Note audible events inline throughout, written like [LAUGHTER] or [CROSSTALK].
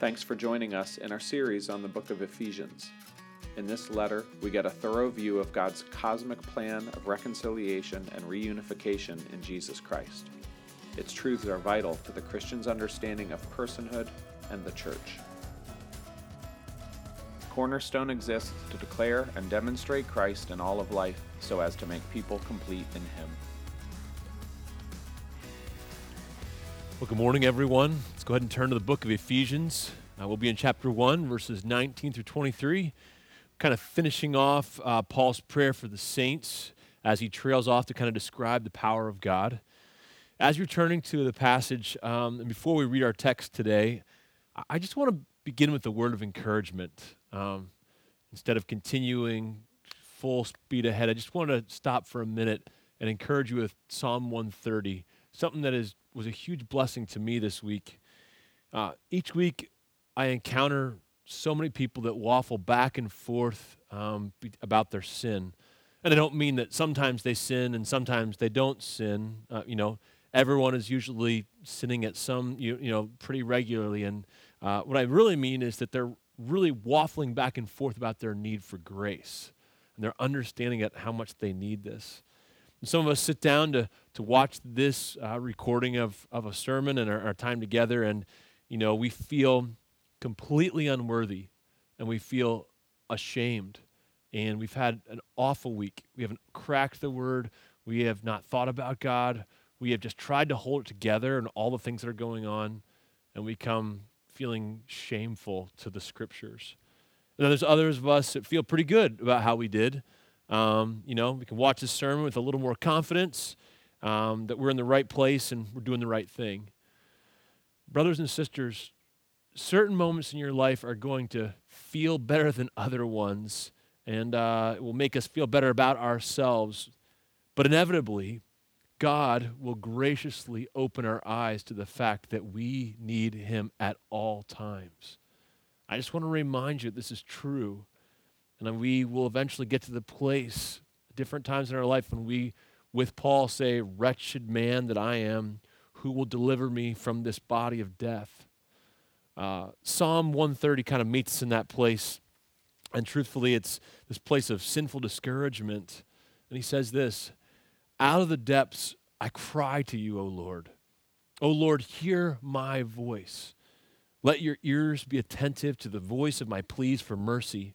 Thanks for joining us in our series on the book of Ephesians. In this letter, we get a thorough view of God's cosmic plan of reconciliation and reunification in Jesus Christ. Its truths are vital to the Christian's understanding of personhood and the church. Cornerstone exists to declare and demonstrate Christ in all of life so as to make people complete in Him. Well, good morning, everyone. Let's go ahead and turn to the book of Ephesians. Uh, we'll be in chapter 1, verses 19 through 23, kind of finishing off uh, Paul's prayer for the saints as he trails off to kind of describe the power of God. As you're turning to the passage, um, and before we read our text today, I just want to begin with a word of encouragement. Um, instead of continuing full speed ahead, I just want to stop for a minute and encourage you with Psalm 130, something that is, was a huge blessing to me this week. Uh, each week, I encounter so many people that waffle back and forth um, about their sin. And I don't mean that sometimes they sin and sometimes they don't sin. Uh, you know, everyone is usually sinning at some, you, you know, pretty regularly. And uh, what I really mean is that they're really waffling back and forth about their need for grace and their understanding at how much they need this. And some of us sit down to, to watch this uh, recording of, of a sermon and our, our time together, and you know we feel completely unworthy and we feel ashamed. And we've had an awful week. We haven't cracked the word. We have not thought about God. We have just tried to hold it together and all the things that are going on. And we come feeling shameful to the scriptures. And there's others of us that feel pretty good about how we did. Um, you know, we can watch this sermon with a little more confidence um, that we're in the right place and we're doing the right thing. Brothers and sisters, certain moments in your life are going to feel better than other ones, and uh, it will make us feel better about ourselves. But inevitably, God will graciously open our eyes to the fact that we need Him at all times. I just want to remind you this is true. And we will eventually get to the place, different times in our life, when we, with Paul, say, Wretched man that I am, who will deliver me from this body of death? Uh, Psalm 130 kind of meets us in that place. And truthfully, it's this place of sinful discouragement. And he says this Out of the depths, I cry to you, O Lord. O Lord, hear my voice. Let your ears be attentive to the voice of my pleas for mercy.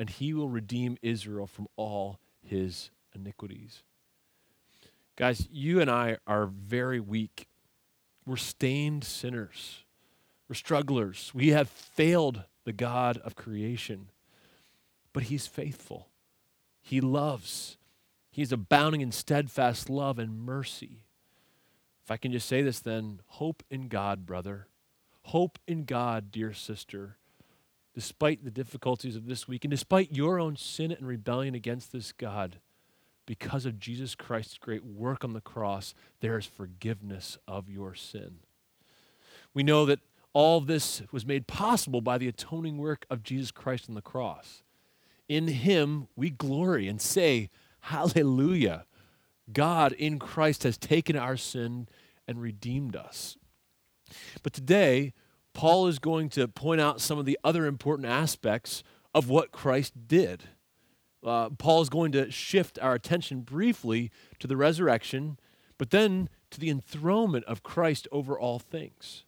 And he will redeem Israel from all his iniquities. Guys, you and I are very weak. We're stained sinners. We're strugglers. We have failed the God of creation. But He's faithful. He loves. He's abounding in steadfast love and mercy. If I can just say this, then hope in God, brother. Hope in God, dear sister. Despite the difficulties of this week and despite your own sin and rebellion against this God, because of Jesus Christ's great work on the cross, there is forgiveness of your sin. We know that all this was made possible by the atoning work of Jesus Christ on the cross. In him we glory and say, Hallelujah. God in Christ has taken our sin and redeemed us. But today, Paul is going to point out some of the other important aspects of what Christ did. Uh, Paul is going to shift our attention briefly to the resurrection, but then to the enthronement of Christ over all things.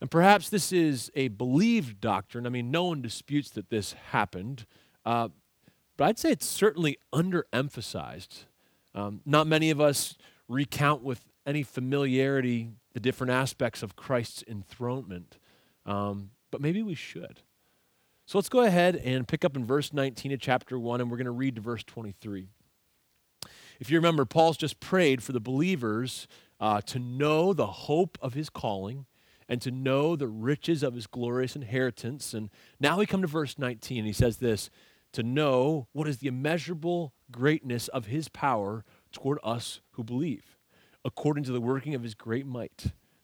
And perhaps this is a believed doctrine. I mean, no one disputes that this happened. Uh, but I'd say it's certainly underemphasized. Um, not many of us recount with any familiarity the different aspects of Christ's enthronement, um, but maybe we should. So let's go ahead and pick up in verse 19 of chapter 1, and we're going to read to verse 23. If you remember, Paul's just prayed for the believers uh, to know the hope of his calling and to know the riches of his glorious inheritance. And now we come to verse 19. He says this to know what is the immeasurable greatness of his power toward us who believe, according to the working of his great might,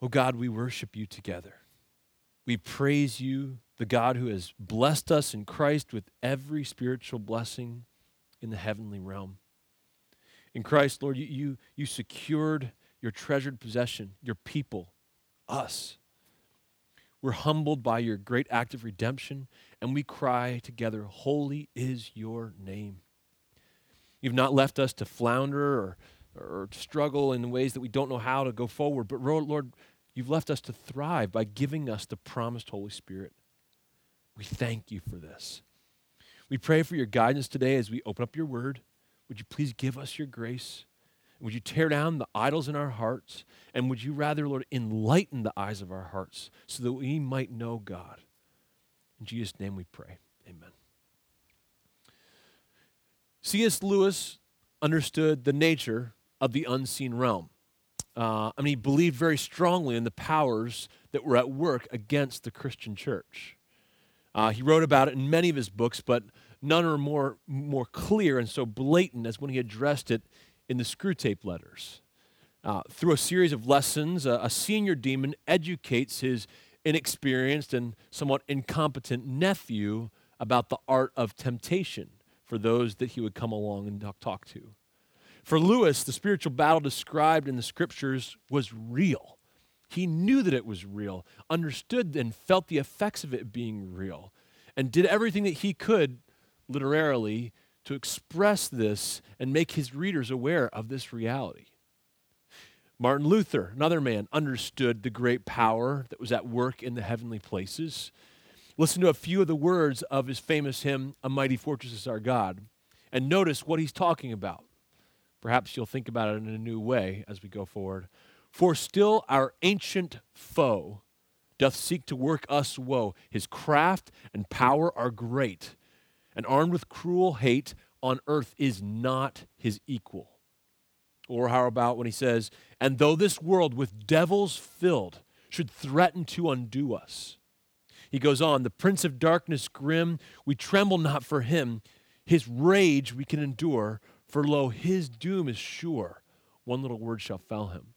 Oh God, we worship you together. We praise you, the God who has blessed us in Christ with every spiritual blessing in the heavenly realm. In Christ, Lord, you, you, you secured your treasured possession, your people, us. We're humbled by your great act of redemption, and we cry together, Holy is your name. You've not left us to flounder or, or struggle in ways that we don't know how to go forward, but Lord, you've left us to thrive by giving us the promised Holy Spirit. We thank you for this. We pray for your guidance today as we open up your word. Would you please give us your grace? Would you tear down the idols in our hearts? And would you rather, Lord, enlighten the eyes of our hearts so that we might know God? In Jesus' name we pray. Amen. C.S. Lewis understood the nature of the unseen realm. Uh, I mean, he believed very strongly in the powers that were at work against the Christian church. Uh, he wrote about it in many of his books, but none are more, more clear and so blatant as when he addressed it in the Screwtape letters. Uh, through a series of lessons, uh, a senior demon educates his inexperienced and somewhat incompetent nephew about the art of temptation for those that he would come along and talk, talk to. For Lewis, the spiritual battle described in the scriptures was real. He knew that it was real, understood and felt the effects of it being real, and did everything that he could, literally, to express this and make his readers aware of this reality. Martin Luther, another man, understood the great power that was at work in the heavenly places. Listen to a few of the words of his famous hymn, A Mighty Fortress is Our God, and notice what he's talking about. Perhaps you'll think about it in a new way as we go forward. For still our ancient foe doth seek to work us woe. His craft and power are great and armed with cruel hate on earth is not his equal. Or how about when he says, And though this world with devils filled should threaten to undo us. He goes on, The prince of darkness grim, we tremble not for him. His rage we can endure, for lo, his doom is sure. One little word shall fell him.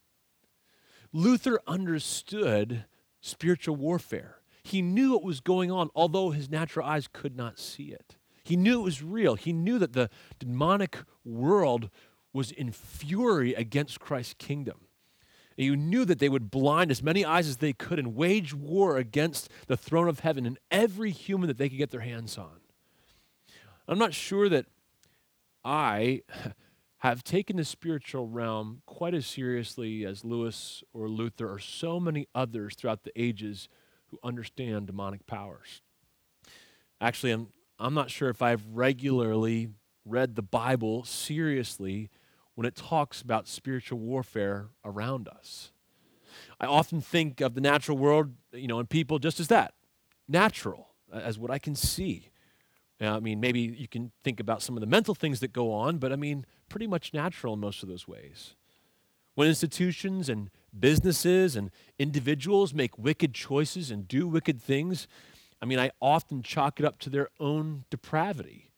Luther understood spiritual warfare. He knew what was going on, although his natural eyes could not see it. He knew it was real. He knew that the demonic world was in fury against Christ's kingdom. And he knew that they would blind as many eyes as they could and wage war against the throne of heaven and every human that they could get their hands on. I'm not sure that I have taken the spiritual realm quite as seriously as Lewis or Luther or so many others throughout the ages who understand demonic powers. Actually, I'm I'm not sure if I've regularly read the Bible seriously when it talks about spiritual warfare around us. I often think of the natural world, you know, and people just as that natural, as what I can see. Now, I mean, maybe you can think about some of the mental things that go on, but I mean, pretty much natural in most of those ways. When institutions and businesses and individuals make wicked choices and do wicked things, I mean, I often chalk it up to their own depravity.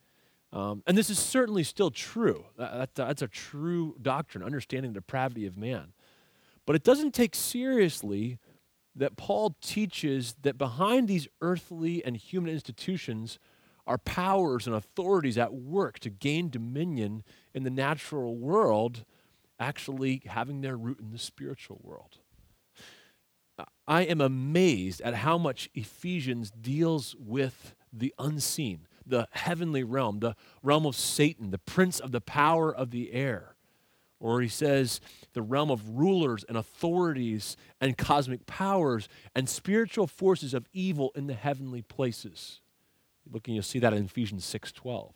Um, and this is certainly still true. That, that's a true doctrine, understanding the depravity of man. But it doesn't take seriously that Paul teaches that behind these earthly and human institutions are powers and authorities at work to gain dominion in the natural world, actually having their root in the spiritual world. I am amazed at how much Ephesians deals with the unseen, the heavenly realm, the realm of Satan, the prince of the power of the air. or he says the realm of rulers and authorities and cosmic powers and spiritual forces of evil in the heavenly places. Looking, you'll see that in Ephesians 6:12.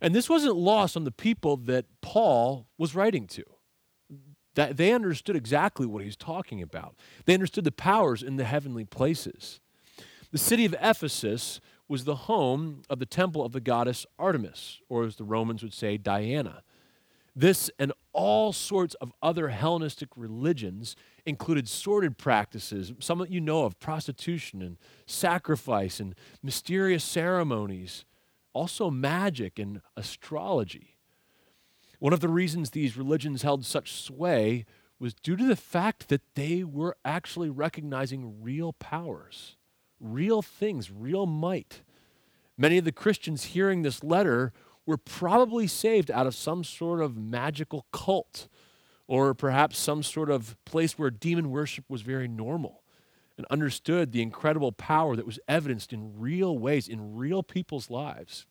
And this wasn't lost on the people that Paul was writing to. That they understood exactly what he's talking about. They understood the powers in the heavenly places. The city of Ephesus was the home of the temple of the goddess Artemis, or as the Romans would say, Diana. This and all sorts of other Hellenistic religions included sordid practices, some that you know of prostitution and sacrifice and mysterious ceremonies, also magic and astrology. One of the reasons these religions held such sway was due to the fact that they were actually recognizing real powers, real things, real might. Many of the Christians hearing this letter were probably saved out of some sort of magical cult or perhaps some sort of place where demon worship was very normal and understood the incredible power that was evidenced in real ways in real people's lives,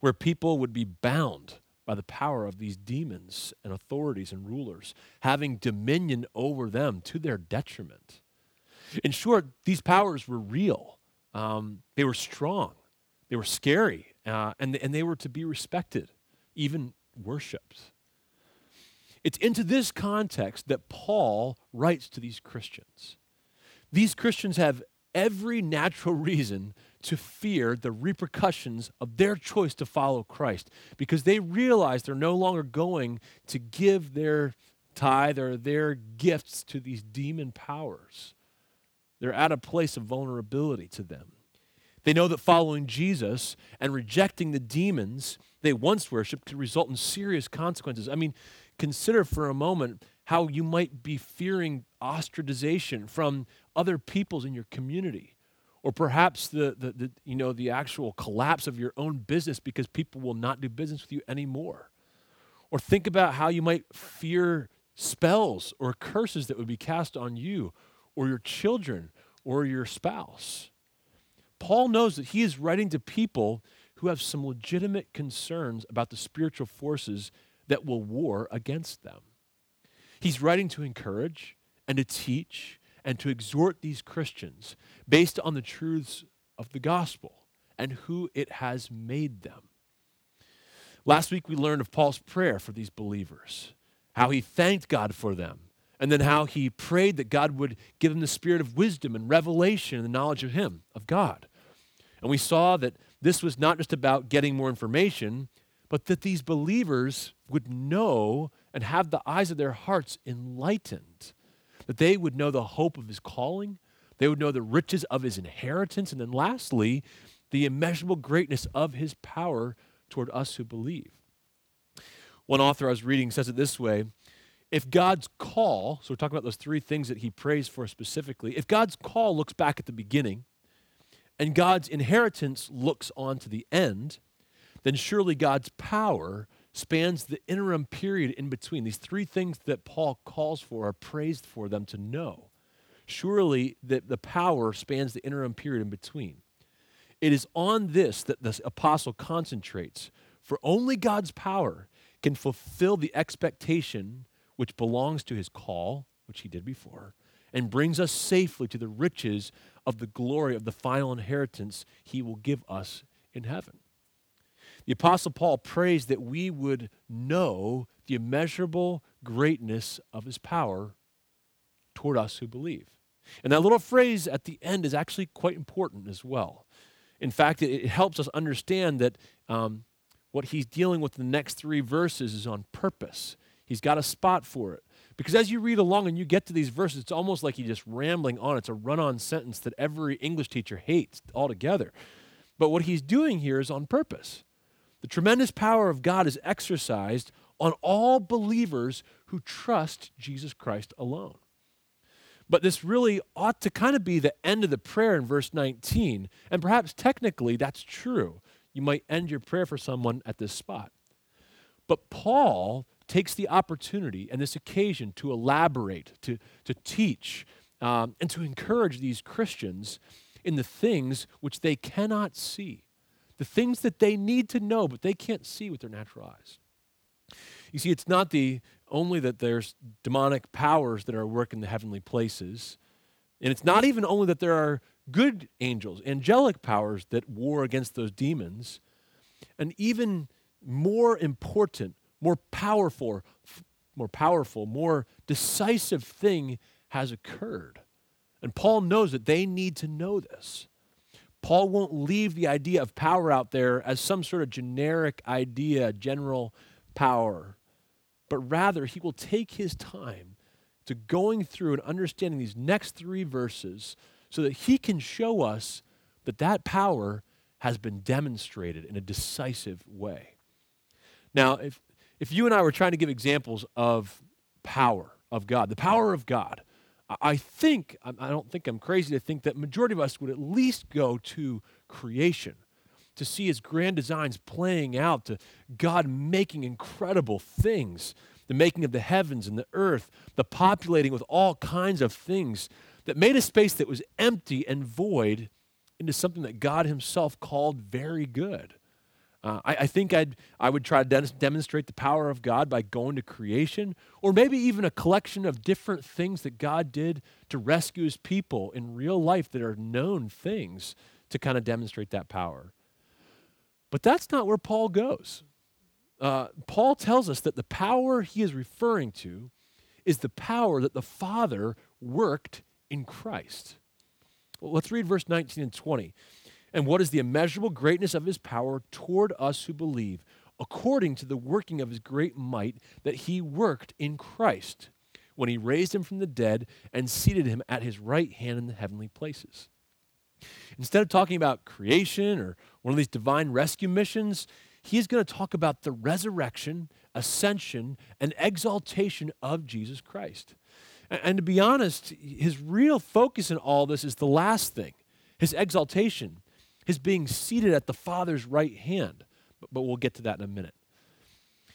where people would be bound by the power of these demons and authorities and rulers, having dominion over them to their detriment. In short, these powers were real, um, they were strong, they were scary, uh, and, and they were to be respected, even worshiped. It's into this context that Paul writes to these Christians. These Christians have every natural reason to fear the repercussions of their choice to follow Christ because they realize they're no longer going to give their tithe or their gifts to these demon powers. They're at a place of vulnerability to them. They know that following Jesus and rejecting the demons they once worshiped could result in serious consequences. I mean, consider for a moment how you might be fearing ostracization from other peoples in your community or perhaps the, the, the, you know the actual collapse of your own business because people will not do business with you anymore or think about how you might fear spells or curses that would be cast on you or your children or your spouse Paul knows that he is writing to people who have some legitimate concerns about the spiritual forces that will war against them. He's writing to encourage and to teach and to exhort these Christians based on the truths of the gospel and who it has made them. Last week we learned of Paul's prayer for these believers, how he thanked God for them, and then how he prayed that God would give them the spirit of wisdom and revelation and the knowledge of him, of God. And we saw that this was not just about getting more information, but that these believers would know and have the eyes of their hearts enlightened, that they would know the hope of his calling, they would know the riches of his inheritance, and then lastly, the immeasurable greatness of his power toward us who believe. One author I was reading says it this way if God's call, so we're talking about those three things that he prays for specifically, if God's call looks back at the beginning, and God's inheritance looks on to the end, then surely God's power spans the interim period in between. These three things that Paul calls for are praised for them to know. Surely that the power spans the interim period in between. It is on this that the apostle concentrates, for only God's power can fulfill the expectation which belongs to his call, which he did before, and brings us safely to the riches of the glory of the final inheritance he will give us in heaven. The Apostle Paul prays that we would know the immeasurable greatness of his power toward us who believe. And that little phrase at the end is actually quite important as well. In fact, it, helps us understand that um, what he's dealing with in the next three verses is on purpose. He's got a spot for it. Because as you read along and you get to these verses, it's almost like he's just rambling on. It's a run on sentence that every English teacher hates altogether. But what he's doing here is on purpose. The tremendous power of God is exercised on all believers who trust Jesus Christ alone. But this really ought to kind of be the end of the prayer in verse 19. And perhaps technically that's true. You might end your prayer for someone at this spot. But Paul takes the opportunity and this occasion to elaborate, to, to teach, um, and to encourage these Christians in the things which they cannot see, the things that they need to know, but they can't see with their natural eyes. You see, it's not the only that there's demonic powers that are working in the heavenly places, and it's not even only that there are good angels, angelic powers that war against those demons. And even more important, more powerful, more powerful, more decisive thing has occurred. And Paul knows that they need to know this. Paul won't leave the idea of power out there as some sort of generic idea, general power, but rather he will take his time to going through and understanding these next three verses so that he can show us that that power has been demonstrated in a decisive way. Now, if, if you and I were trying to give examples of power of God, the power of God, I think, I don't think I'm crazy to think that majority of us would at least go to creation to see his grand designs playing out, to God making incredible things, the making of the heavens and the earth, the populating with all kinds of things that made a space that was empty and void into something that God Himself called very good. Uh, I, I, think I'd, I would try to de- demonstrate the power of God by going to creation, or maybe even a collection of different things that God did to rescue His people in real life that are known things to kind of demonstrate that power. But that's not where Paul goes. Uh, Paul tells us that the power he is referring to is the power that the Father worked in Christ. Well, let's read verse 19 and 20. And what is the immeasurable greatness of his power toward us who believe, according to the working of his great might that he worked in Christ when he raised him from the dead and seated him at his right hand in the heavenly places? Instead of talking about creation or one of these divine rescue missions, he's going to talk about the resurrection, ascension, and exaltation of Jesus Christ. And to be honest, his real focus in all this is the last thing his exaltation, his being seated at the Father's right hand. But, we'll get to that in a minute.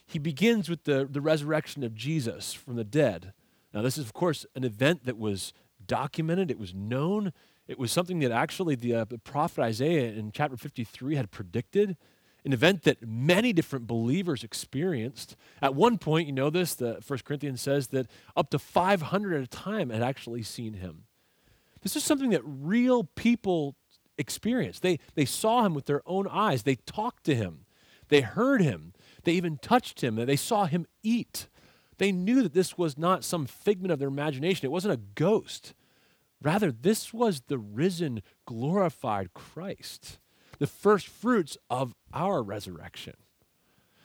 He begins with the, the resurrection of Jesus from the dead. Now, this is, of course, an event that was documented, it was known, it was something that actually the, uh, the prophet Isaiah in chapter 53 had predicted an event that many different believers experienced. At one point, you know this, the First Corinthians says that up to 500 at a time had actually seen him. This is something that real people experienced. They, they saw him with their own eyes. They talked to him. They heard him. They even touched him. They saw him eat. They knew that this was not some figment of their imagination. It wasn't a ghost. Rather, this was the risen, glorified Christ the first fruits of our resurrection.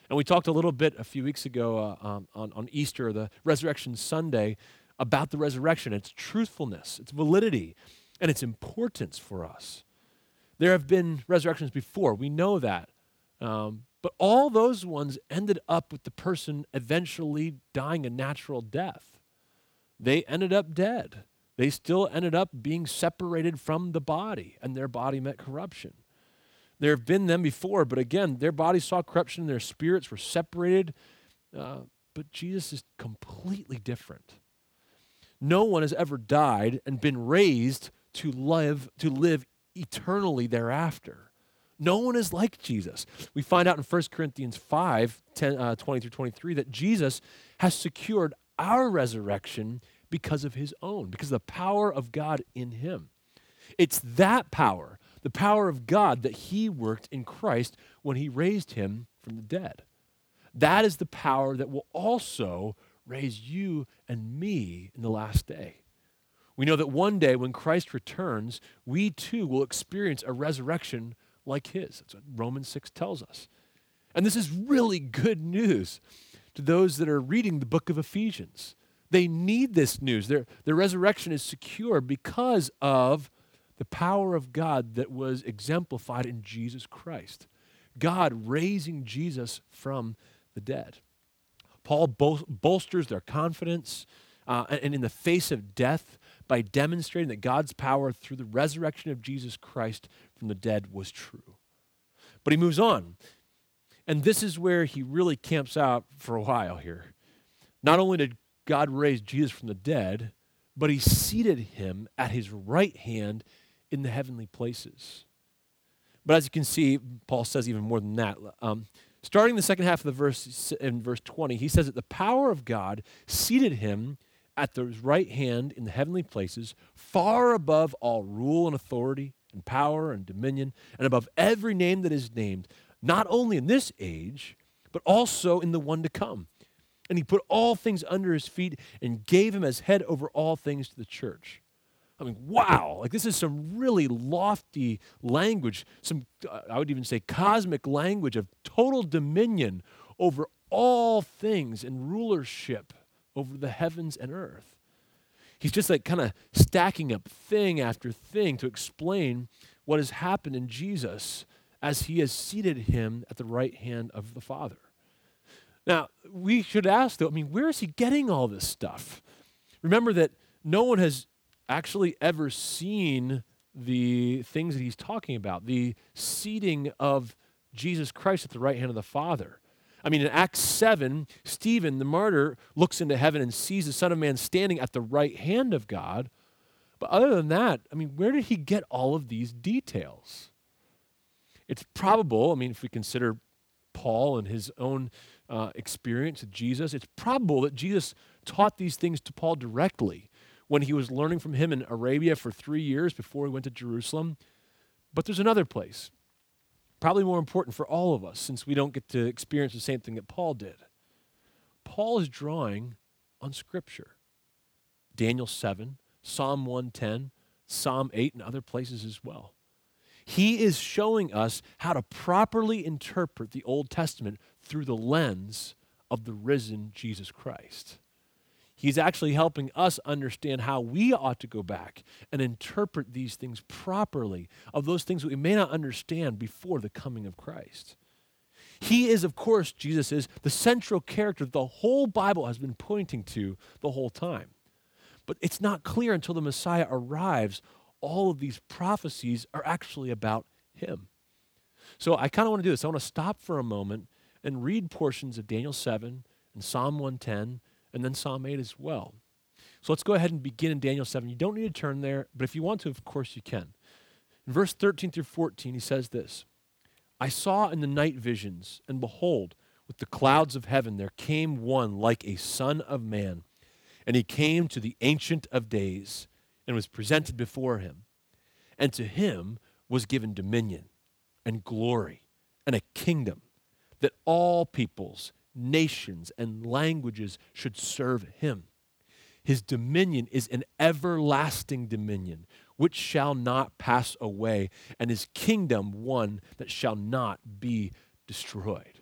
And we talked a little bit a few weeks ago uh, um, on, on Easter, the Resurrection Sunday, about the resurrection, its truthfulness, its validity, and its importance for us. There have been resurrections before, we know that. Um, but all those ones ended up with the person eventually dying a natural death. They ended up dead. They still ended up being separated from the body, and their body met corruption. There have been them before, but again, their bodies saw corruption, their spirits were separated. Uh, but Jesus is completely different. No one has ever died and been raised to live to live eternally thereafter. No one is like Jesus. We find out in 1 Corinthians 5 10, uh, 20 through 23 that Jesus has secured our resurrection because of his own, because of the power of God in him. It's that power the power of God that he worked in Christ when he raised him from the dead. That is the power that will also raise you and me in the last day. We know that one day when Christ returns, we too will experience a resurrection like his. That's what Romans 6 tells us. And this is really good news to those that are reading the book of Ephesians. They need this news. Their, their resurrection is secure because of the power of God that was exemplified in Jesus Christ. God raising Jesus from the dead. Paul bol- bolsters their confidence uh, and in the face of death by demonstrating that God's power through the resurrection of Jesus Christ from the dead was true. But he moves on. And this is where he really camps out for a while here. Not only did God raise Jesus from the dead, but he seated him at his right hand in the heavenly places. But as you can see, Paul says even more than that. Um, Starting the second half of the verse in verse 20, he says that the power of God seated him at the right hand in the heavenly places, far above all rule and authority and power and dominion, and above every name that is named, not only in this age, but also in the one to come. And he put all things under his feet and gave him as head over all things to the church. I mean, wow, like this is some really lofty language, some, uh, I would even say, cosmic language of total dominion over all things and rulership over the heavens and earth. He's just like kind of stacking up thing after thing to explain what has happened in Jesus as he has seated him at the right hand of the Father. Now, we should ask though, I mean, where is he getting all this stuff? Remember that no one has actually ever seen the things that he's talking about, the seating of Jesus Christ at the right hand of the Father. I mean, in Acts 7, Stephen, the martyr, looks into heaven and sees the Son of Man standing at the right hand of God. But other than that, I mean, where did he get all of these details? It's probable, I mean, if we consider Paul and his own uh, experience with Jesus, it's probable that Jesus taught these things to Paul directly when he was learning from him in Arabia for three years before he went to Jerusalem. But there's another place, probably more important for all of us since we don't get to experience the same thing that Paul did. Paul is drawing on Scripture Daniel 7, Psalm 110, Psalm 8, and other places as well. He is showing us how to properly interpret the Old Testament through the lens of the risen Jesus Christ. He's actually helping us understand how we ought to go back and interpret these things properly, of those things we may not understand before the coming of Christ. He is, of course, Jesus is the central character the whole Bible has been pointing to the whole time. But it's not clear until the Messiah arrives, all of these prophecies are actually about him. So I kind of want to do this. I want to stop for a moment and read portions of Daniel 7 and Psalm 110 and then Psalm 8 as well. So let's go ahead and begin in Daniel 7. You don't need to turn there, but if you want to, of course you can. In verse 13 through 14, he says this I saw in the night visions, and behold, with the clouds of heaven there came one like a son of man. And he came to the Ancient of Days and was presented before him. And to him was given dominion and glory and a kingdom that all peoples nations, and languages should serve him. His dominion is an everlasting dominion, which shall not pass away, and his kingdom one that shall not be destroyed.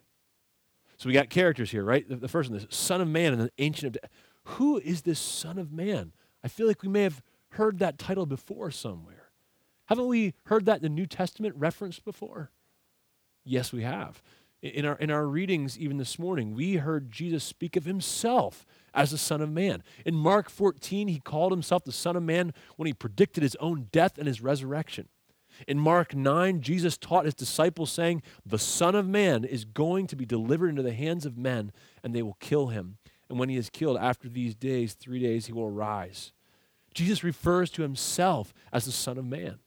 So we got characters here, right? The, first one, the Son of Man and the Ancient of Days. Who is this Son of Man? I feel like we may have heard that title before somewhere. Haven't we heard that in the New Testament referenced before? Yes, we have. In our, in our readings, even this morning, we heard Jesus speak of himself as the Son of Man. In Mark 14, he called himself the Son of Man when he predicted his own death and his resurrection. In Mark 9, Jesus taught his disciples, saying, The Son of Man is going to be delivered into the hands of men, and they will kill him. And when he is killed, after these days, three days, he will arise. Jesus refers to himself as the Son of Man.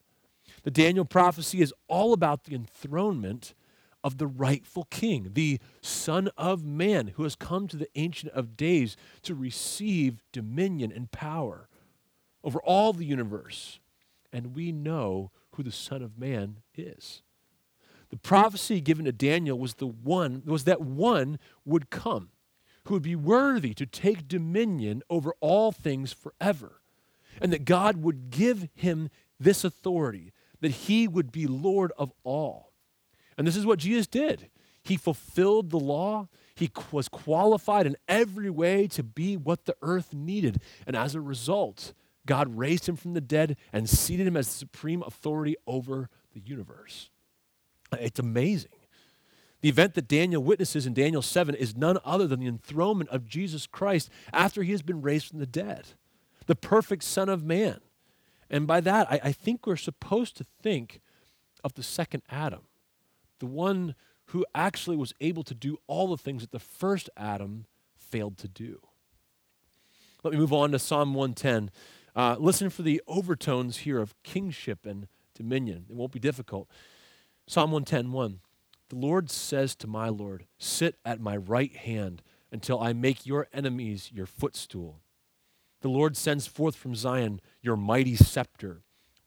The Daniel prophecy is all about the enthronement of the rightful king, the Son of Man, who has come to the Ancient of Days to receive dominion and power over all the universe. And we know who the Son of Man is. The prophecy given to Daniel was the one was that one would come who would be worthy to take dominion over all things forever. And that God would give him this authority, that he would be Lord of all. And this is what Jesus did. He fulfilled the law. He was qualified in every way to be what the earth needed. And as a result, God raised him from the dead and seated him as supreme authority over the universe. It's amazing. The event that Daniel witnesses in Daniel 7 is none other than the enthronement of Jesus Christ after he has been raised from the dead, the perfect Son of Man. And by that, I, I think we're supposed to think of the second Adam the one who actually was able to do all the things that the first Adam failed to do. Let me move on to Psalm 110. Uh, listen for the overtones here of kingship and dominion. It won't be difficult. Psalm 110 1. The Lord says to my Lord, Sit at my right hand until I make your enemies your footstool. The Lord sends forth from Zion your mighty scepter.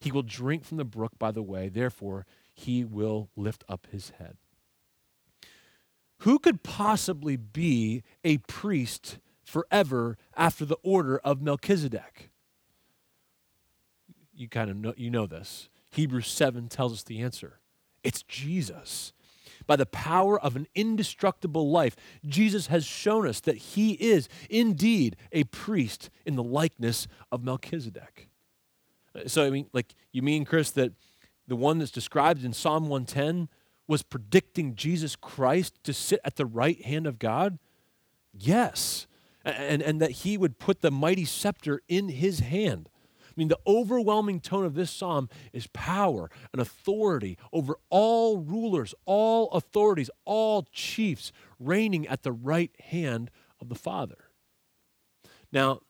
He will drink from the brook by the way, therefore, he will lift up his head. Who could possibly be a priest forever after the order of Melchizedek? You kind of know, you know this. Hebrews 7 tells us the answer. It's Jesus. By the power of an indestructible life, Jesus has shown us that he is indeed a priest in the likeness of Melchizedek. So, I mean, like, you mean, Chris, that the one that's described in Psalm 110 was predicting Jesus Christ to sit at the right hand of God? Yes. And, and that he would put the mighty scepter in his hand. I mean, the overwhelming tone of this psalm is power and authority over all rulers, all authorities, all chiefs reigning at the right hand of the Father. Now,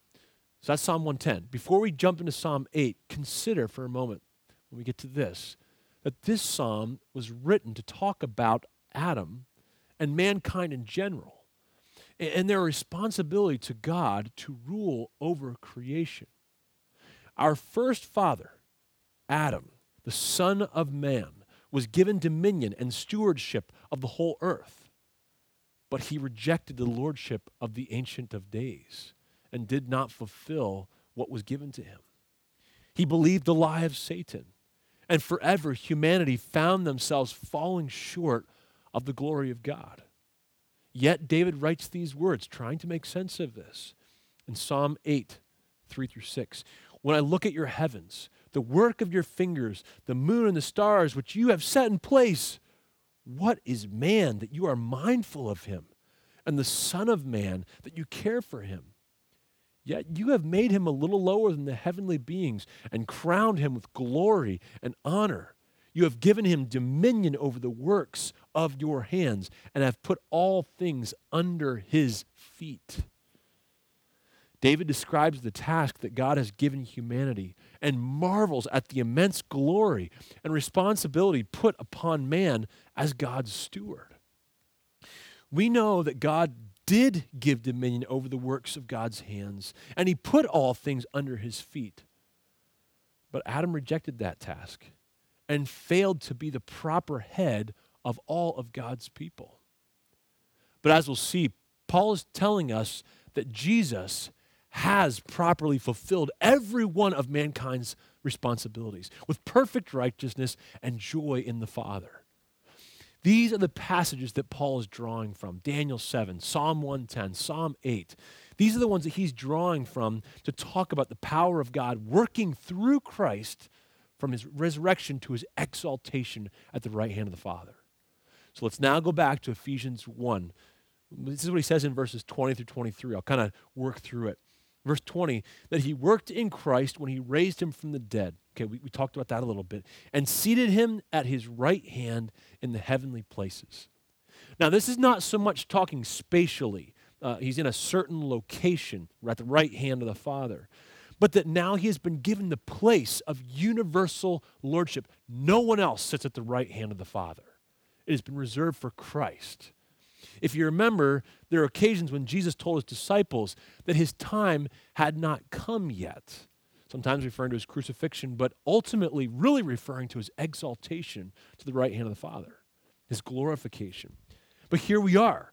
so that's Psalm 110. Before we jump into Psalm 8, consider for a moment when we get to this that this psalm was written to talk about Adam and mankind in general and their responsibility to God to rule over creation. Our first father, Adam, the son of man, was given dominion and stewardship of the whole earth. But he rejected the lordship of the Ancient of Days and did not fulfill what was given to him. He believed the lie of Satan, and forever humanity found themselves falling short of the glory of God. Yet David writes these words, trying to make sense of this in Psalm 8, 3 through 6. When I look at your heavens, the work of your fingers, the moon and the stars which you have set in place, what is man that you are mindful of him, and the Son of Man that you care for him? Yet you have made him a little lower than the heavenly beings and crowned him with glory and honor. You have given him dominion over the works of your hands and have put all things under his feet. David describes the task that God has given humanity and marvels at the immense glory and responsibility put upon man as God's steward. We know that God did give dominion over the works of God's hands, and he put all things under his feet. But Adam rejected that task and failed to be the proper head of all of God's people. But as we'll see, Paul is telling us that Jesus has properly fulfilled every one of mankind's responsibilities with perfect righteousness and joy in the Father. These are the passages that Paul is drawing from Daniel 7, Psalm 110, Psalm 8. These are the ones that he's drawing from to talk about the power of God working through Christ from his resurrection to his exaltation at the right hand of the Father. So let's now go back to Ephesians 1. This is what he says in verses 20 through 23. I'll kind of work through it. Verse 20, that he worked in Christ when he raised him from the dead. Okay, we, we talked about that a little bit. And seated him at his right hand in the heavenly places. Now, this is not so much talking spatially. Uh, he's in a certain location at the right hand of the Father. But that now he has been given the place of universal lordship. No one else sits at the right hand of the Father. It has been reserved for Christ. If you remember, there are occasions when Jesus told his disciples that his time had not come yet. Sometimes referring to his crucifixion, but ultimately really referring to his exaltation to the right hand of the Father, his glorification. But here we are.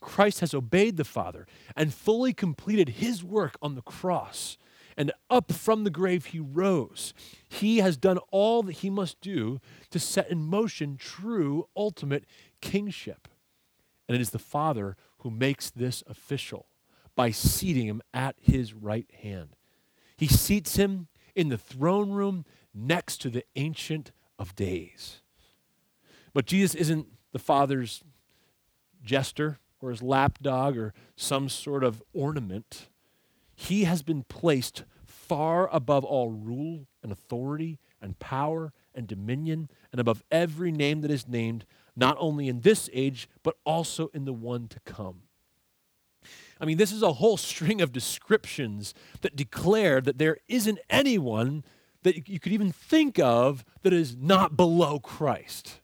Christ has obeyed the Father and fully completed his work on the cross. And up from the grave he rose. He has done all that he must do to set in motion true ultimate kingship. And it is the Father who makes this official by seating him at his right hand. He seats him in the throne room next to the Ancient of Days. But Jesus isn't the father's jester or his lapdog or some sort of ornament. He has been placed far above all rule and authority and power and dominion and above every name that is named, not only in this age, but also in the one to come. I mean, this is a whole string of descriptions that declare that there isn't anyone that you could even think of that is not below Christ.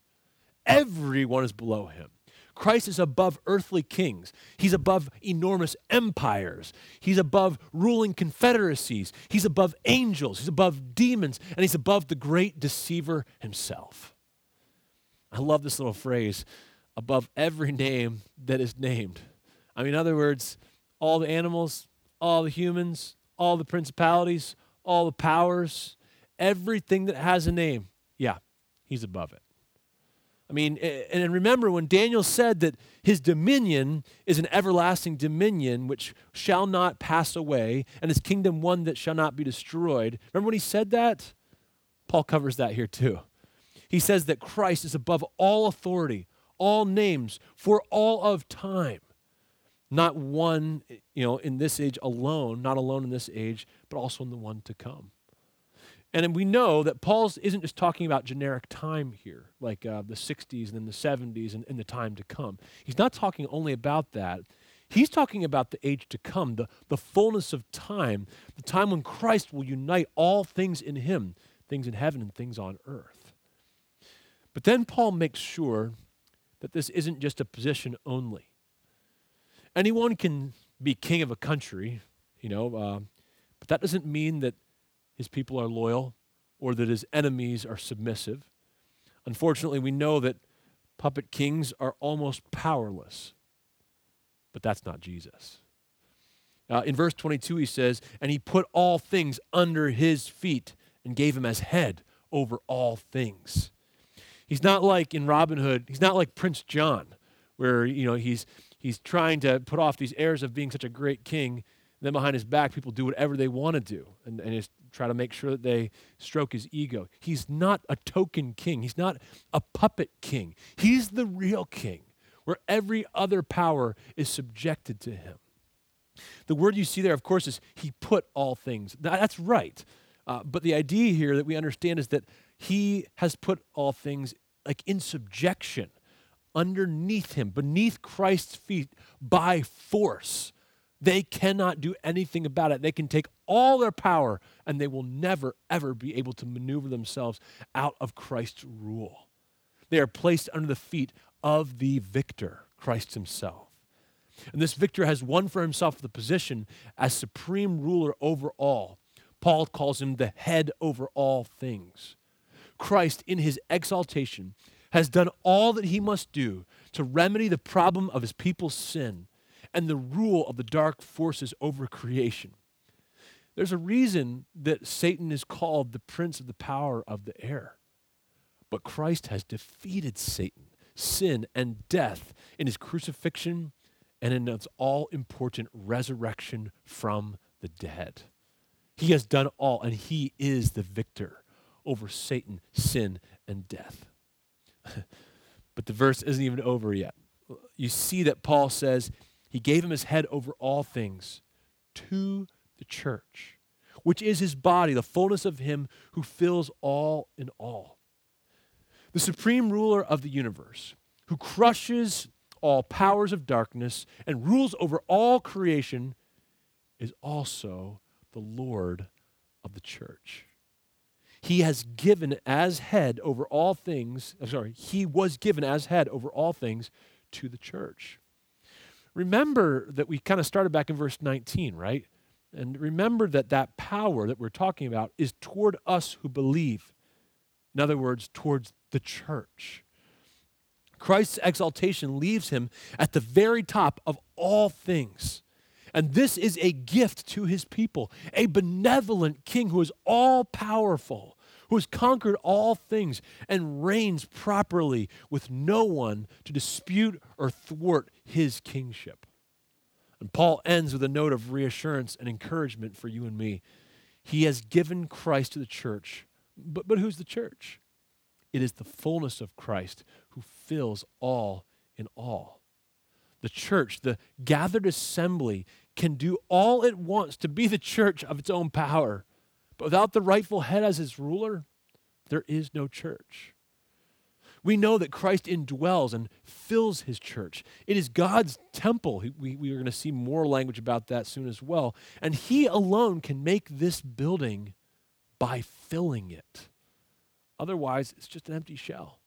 Everyone is below him. Christ is above earthly kings. He's above enormous empires. He's above ruling confederacies. He's above angels. He's above demons. And he's above the great deceiver himself. I love this little phrase above every name that is named. I mean, in other words, all the animals, all the humans, all the principalities, all the powers, everything that has a name, yeah, he's above it. I mean, and remember when Daniel said that his dominion is an everlasting dominion which shall not pass away, and his kingdom one that shall not be destroyed. Remember when he said that? Paul covers that here too. He says that Christ is above all authority, all names, for all of time. Not one, you know, in this age alone, not alone in this age, but also in the one to come. And we know that Paul's isn't just talking about generic time here, like uh, the 60s and then the 70s and, and the time to come. He's not talking only about that. He's talking about the age to come, the, the fullness of time, the time when Christ will unite all things in him, things in heaven and things on earth. But then Paul makes sure that this isn't just a position only. Anyone can be king of a country, you know, uh, but that doesn't mean that his people are loyal or that his enemies are submissive. Unfortunately, we know that puppet kings are almost powerless, but that's not Jesus. Uh, in verse 22, he says, And he put all things under his feet and gave him as head over all things. He's not like in Robin Hood, he's not like Prince John, where you know he's he's trying to put off these airs of being such a great king then behind his back, people do whatever they want to do and, and just try to make sure that they stroke his ego. He's not a token king, he's not a puppet king. He's the real king, where every other power is subjected to him. The word you see there, of course, is he put all things. That's right. Uh, but the idea here that we understand is that he has put all things like in subjection underneath him, beneath Christ's feet by force. They cannot do anything about it. They can take all their power and they will never, ever be able to maneuver themselves out of Christ's rule. They are placed under the feet of the victor, Christ Himself. And this victor has won for himself the position as supreme ruler over all. Paul calls him the head over all things. Christ, in his exaltation, has done all that he must do to remedy the problem of his people's sin and the rule of the dark forces over creation. There's a reason that Satan is called the prince of the power of the air. But Christ has defeated Satan, sin, and death in his crucifixion and in his all important resurrection from the dead. He has done all, and he is the victor over Satan, sin, and death. [LAUGHS] but the verse isn't even over yet. You see that Paul says he gave him his head over all things to the church, which is his body, the fullness of him who fills all in all. The supreme ruler of the universe, who crushes all powers of darkness and rules over all creation, is also the Lord of the church. He has given as head over all things, I'm sorry, he was given as head over all things to the church. Remember that we kind of started back in verse 19, right? And remember that that power that we're talking about is toward us who believe. In other words, towards the church. Christ's exaltation leaves him at the very top of all things. And this is a gift to his people, a benevolent king who is all powerful, who has conquered all things and reigns properly with no one to dispute or thwart his kingship. And Paul ends with a note of reassurance and encouragement for you and me. He has given Christ to the church. But, but who's the church? it is the fullness of Christ who fills all in all. The church, the gathered assembly, can do all it wants to be the church of its own power. But without the rightful head as its ruler, there is no church. We know that Christ indwells and fills his church. It is God's temple. We, we are going to see more language about that soon as well. And he alone can make this building by filling it. Otherwise, it's just an empty shell.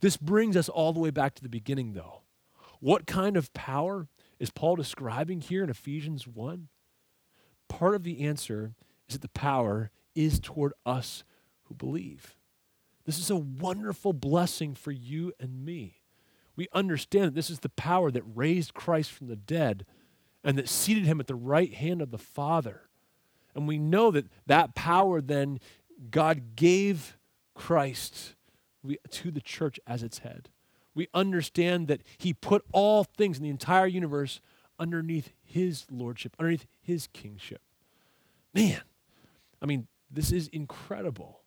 This brings us all the way back to the beginning, though. What kind of power is Paul describing here in Ephesians 1? Part of the answer is that the power is toward us who believe. This is a wonderful blessing for you and me. We understand that this is the power that raised Christ from the dead and that seated him at the right hand of the Father. And we know that that power then God gave Christ to the church as its head. We understand that he put all things in the entire universe underneath his lordship, underneath his kingship. Man, I mean, this is incredible.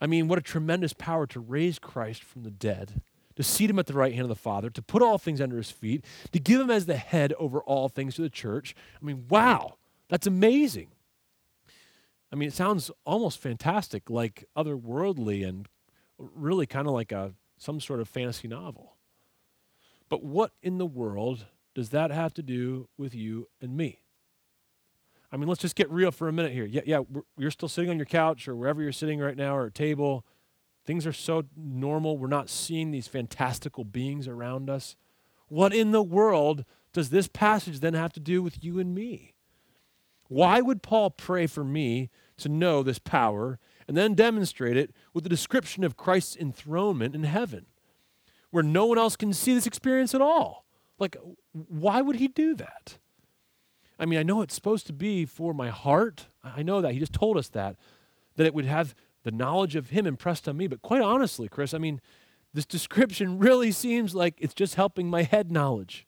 I mean, what a tremendous power to raise Christ from the dead, to seat him at the right hand of the Father, to put all things under his feet, to give him as the head over all things to the church. I mean, wow, that's amazing. I mean, it sounds almost fantastic, like otherworldly and really kind of like a some sort of fantasy novel. But what in the world does that have to do with you and me? I mean, let's just get real for a minute here. Yeah, yeah, you're still sitting on your couch or wherever you're sitting right now or a table. Things are so normal. We're not seeing these fantastical beings around us. What in the world does this passage then have to do with you and me? Why would Paul pray for me to know this power and then demonstrate it with the description of Christ's enthronement in heaven, where no one else can see this experience at all? Like, why would he do that? I mean, I know it's supposed to be for my heart. I know that. He just told us that, that it would have the knowledge of Him impressed on me. But quite honestly, Chris, I mean, this description [LAUGHS] really seems like it's just helping my head knowledge,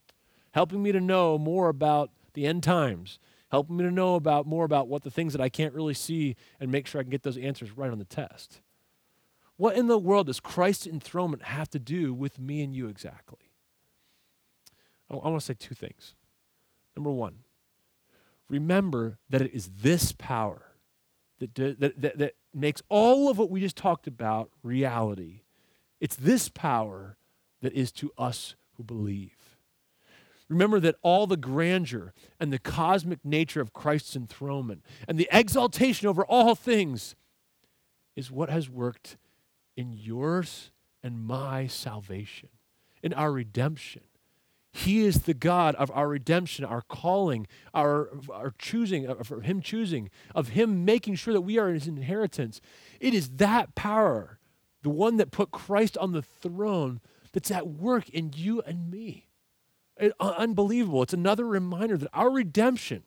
helping me to know more about the end times, helping me to know about more about what the things that I can't really see and make sure I can get those answers right on the test. What in the world does Christ's enthronement have to do with me and you exactly? I, want to say two things. Number one, remember that it is this power that, that, that, that makes all of what we just talked about reality. It's this power that is to us who believe. Remember that all the grandeur and the cosmic nature of Christ's enthronement and the exaltation over all things is what has worked in yours and my salvation, in our redemption. He is the God of our redemption, our calling, our, our choosing, of Him choosing, of Him making sure that we are His inheritance. It is that power, the one that put Christ on the throne, that's at work in you and me. It, uh, unbelievable. It's another reminder that our redemption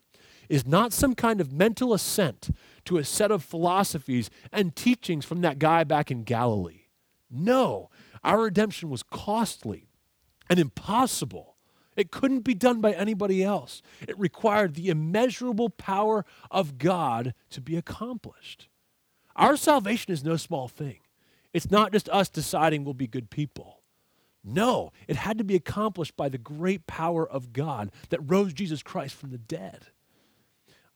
is not some kind of mental assent to a set of philosophies and teachings from that guy back in Galilee. No, our redemption was costly and impossible it couldn't be done by anybody else. It required the immeasurable power of God to be accomplished. Our salvation is no small thing. It's not just us deciding we'll be good people. No, it had to be accomplished by the great power of God that rose Jesus Christ from the dead.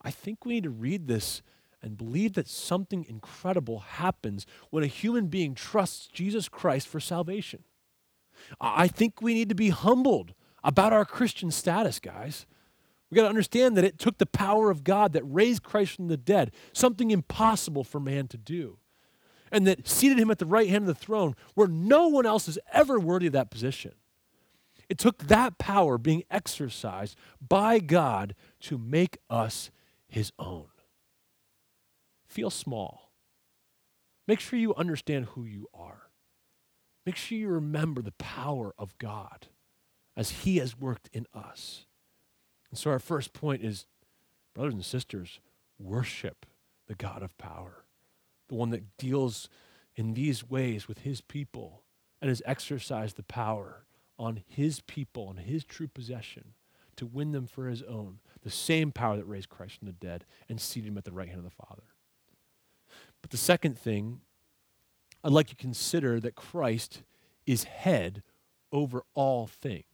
I think we need to read this and believe that something incredible happens when a human being trusts Jesus Christ for salvation. I think we need to be humbled about our Christian status, guys. We got to understand that it took the power of God that raised Christ from the dead, something impossible for man to do, and that seated him at the right hand of the throne where no one else is ever worthy of that position. It took that power being exercised by God to make us his own. Feel small. Make sure you understand who you are. Make sure you remember the power of God as He has worked in us. And so, our first point is, brothers and sisters, worship the God of power, the one that deals in these ways with His people and has exercised the power on His people, on His true possession, to win them for His own, the same power that raised Christ from the dead and seated Him at the right hand of the Father. But the second thing I'd like you to consider that Christ is head over all things.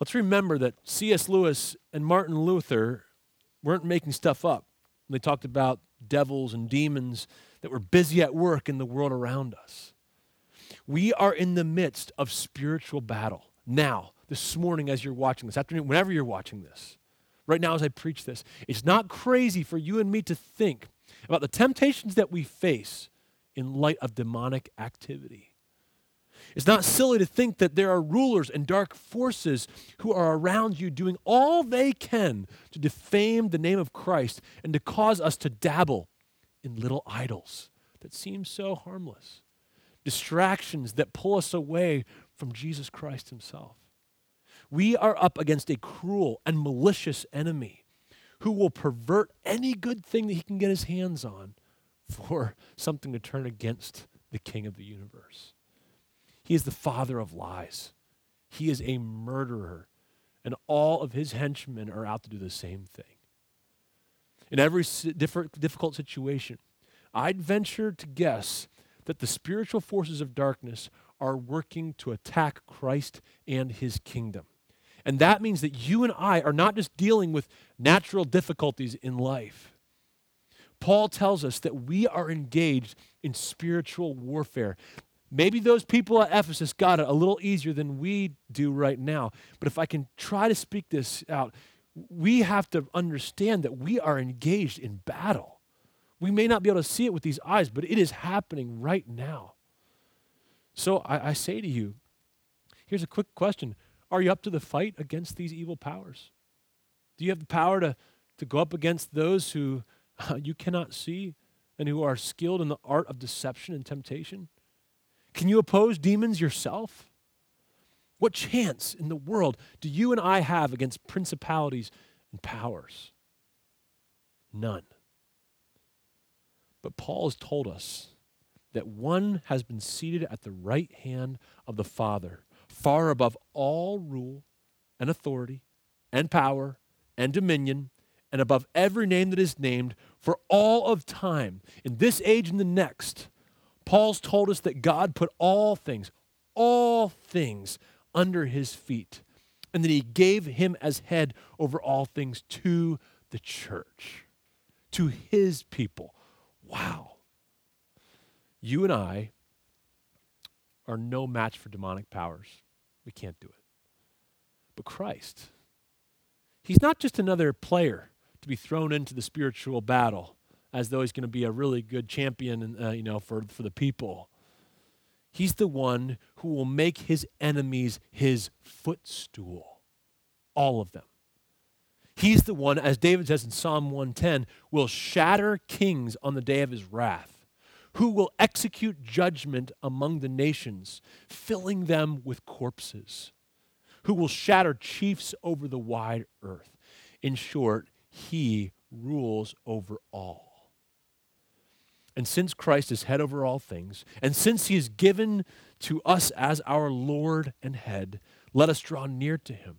Let's remember that C.S. Lewis and Martin Luther weren't making stuff up. They talked about devils and demons that were busy at work in the world around us. We are in the midst of spiritual battle now, this morning, as you're watching this afternoon, whenever you're watching this, right now as I preach this. It's not crazy for you and me to think about the temptations that we face in light of demonic activity. It's not silly to think that there are rulers and dark forces who are around you doing all they can to defame the name of Christ and to cause us to dabble in little idols that seem so harmless, distractions that pull us away from Jesus Christ Himself. We are up against a cruel and malicious enemy who will pervert any good thing that he can get his hands on for something to turn against the King of the universe. He is the father of lies. He is a murderer, and all of his henchmen are out to do the same thing. In every different, difficult situation, I'd venture to guess that the spiritual forces of darkness are working to attack Christ and his kingdom. And that means that you and I are not just dealing with natural difficulties in life. Paul tells us that we are engaged in spiritual warfare. Maybe those people at Ephesus got it a little easier than we do right now. But if I can try to speak this out, we have to understand that we are engaged in battle. We may not be able to see it with these eyes, but it is happening right now. So I, I say to you here's a quick question Are you up to the fight against these evil powers? Do you have the power to, to go up against those who uh, [LAUGHS] you cannot see and who are skilled in the art of deception and temptation? Can you oppose demons yourself? What chance in the world do you and I have against principalities and powers? None. But Paul has told us that one has been seated at the right hand of the Father, far above all rule and authority and power and dominion, and above every name that is named for all of time, in this age and the next. Paul's told us that God put all things, all things under his feet, and that he gave him as head over all things to the church, to his people. Wow. You and I are no match for demonic powers. We can't do it. But Christ, he's not just another player to be thrown into the spiritual battle as though he's going to be a really good champion, uh, you know, for, for the people. He's the one who will make his enemies his footstool, all of them. He's the one, as David says in Psalm 110, will shatter kings on the day of his wrath, who will execute judgment among the nations, filling them with corpses, who will shatter chiefs over the wide earth. In short, he rules over all. And since Christ is head over all things, and since he is given to us as our Lord and head, let us draw near to him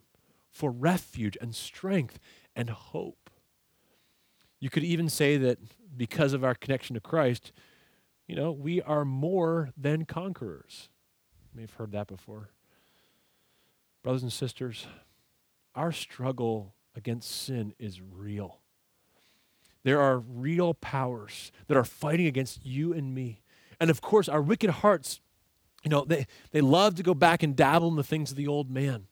for refuge and strength and hope. You could even say that because of our connection to Christ, you know, we are more than conquerors. You may have heard that before. Brothers and sisters, our struggle against sin is real. There are real powers that are fighting against you and me. And of course, our wicked hearts, you know, they, they love to go back and dabble in the things of the old man.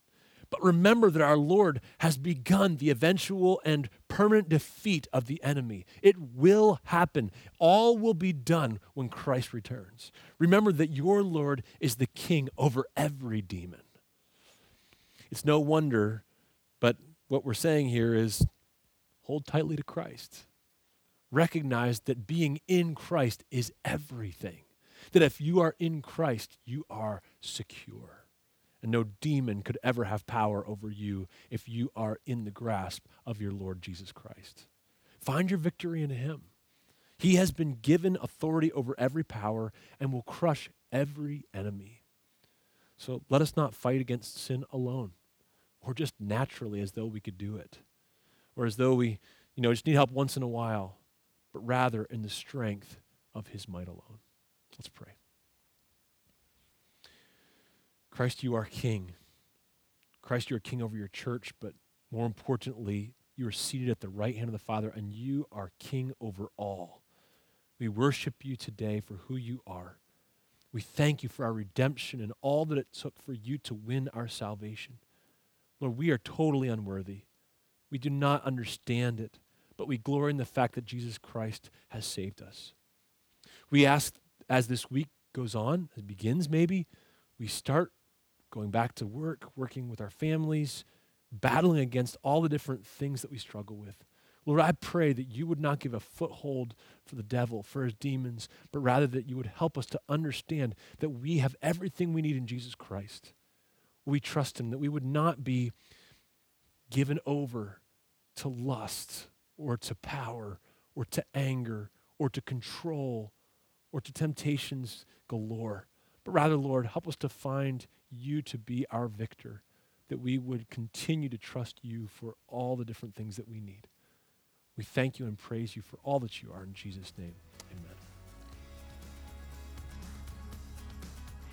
But remember that our Lord has begun the eventual and permanent defeat of the enemy. It will happen. All will be done when Christ returns. Remember that your Lord is the king over every demon. It's no wonder, but what we're saying here is hold tightly to Christ recognize that being in Christ is everything. That if you are in Christ, you are secure. And no demon could ever have power over you if you are in the grasp of your Lord Jesus Christ. Find your victory in Him. He has been given authority over every power and will crush every enemy. So let us not fight against sin alone or just naturally as though we could do it or as though we, you know, just need help once in a while but rather in the strength of his might alone. Let's pray. Christ, you are King. Christ, you are King over your church, but more importantly, you are seated at the right hand of the Father, and you are King over all. We worship you today for who you are. We thank you for our redemption and all that it took for you to win our salvation. Lord, we are totally unworthy. We do not understand it, but we glory in the fact that Jesus Christ has saved us. We ask as this week goes on, it begins maybe, we start going back to work, working with our families, battling against all the different things that we struggle with. Lord, I pray that you would not give a foothold for the devil, for his demons, but rather that you would help us to understand that we have everything we need in Jesus Christ. We trust him, that we would not be given over to lust or to power or to anger or to control or to temptations galore. But rather, Lord, help us to find you to be our victor, that we would continue to trust you for all the different things that we need. We thank you and praise you for all that you are. In Jesus' name, amen.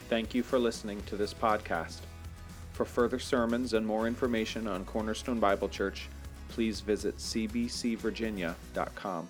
Thank you for listening to this podcast. For further sermons and more information on Cornerstone Bible Church, please visit cbcvirginia.com.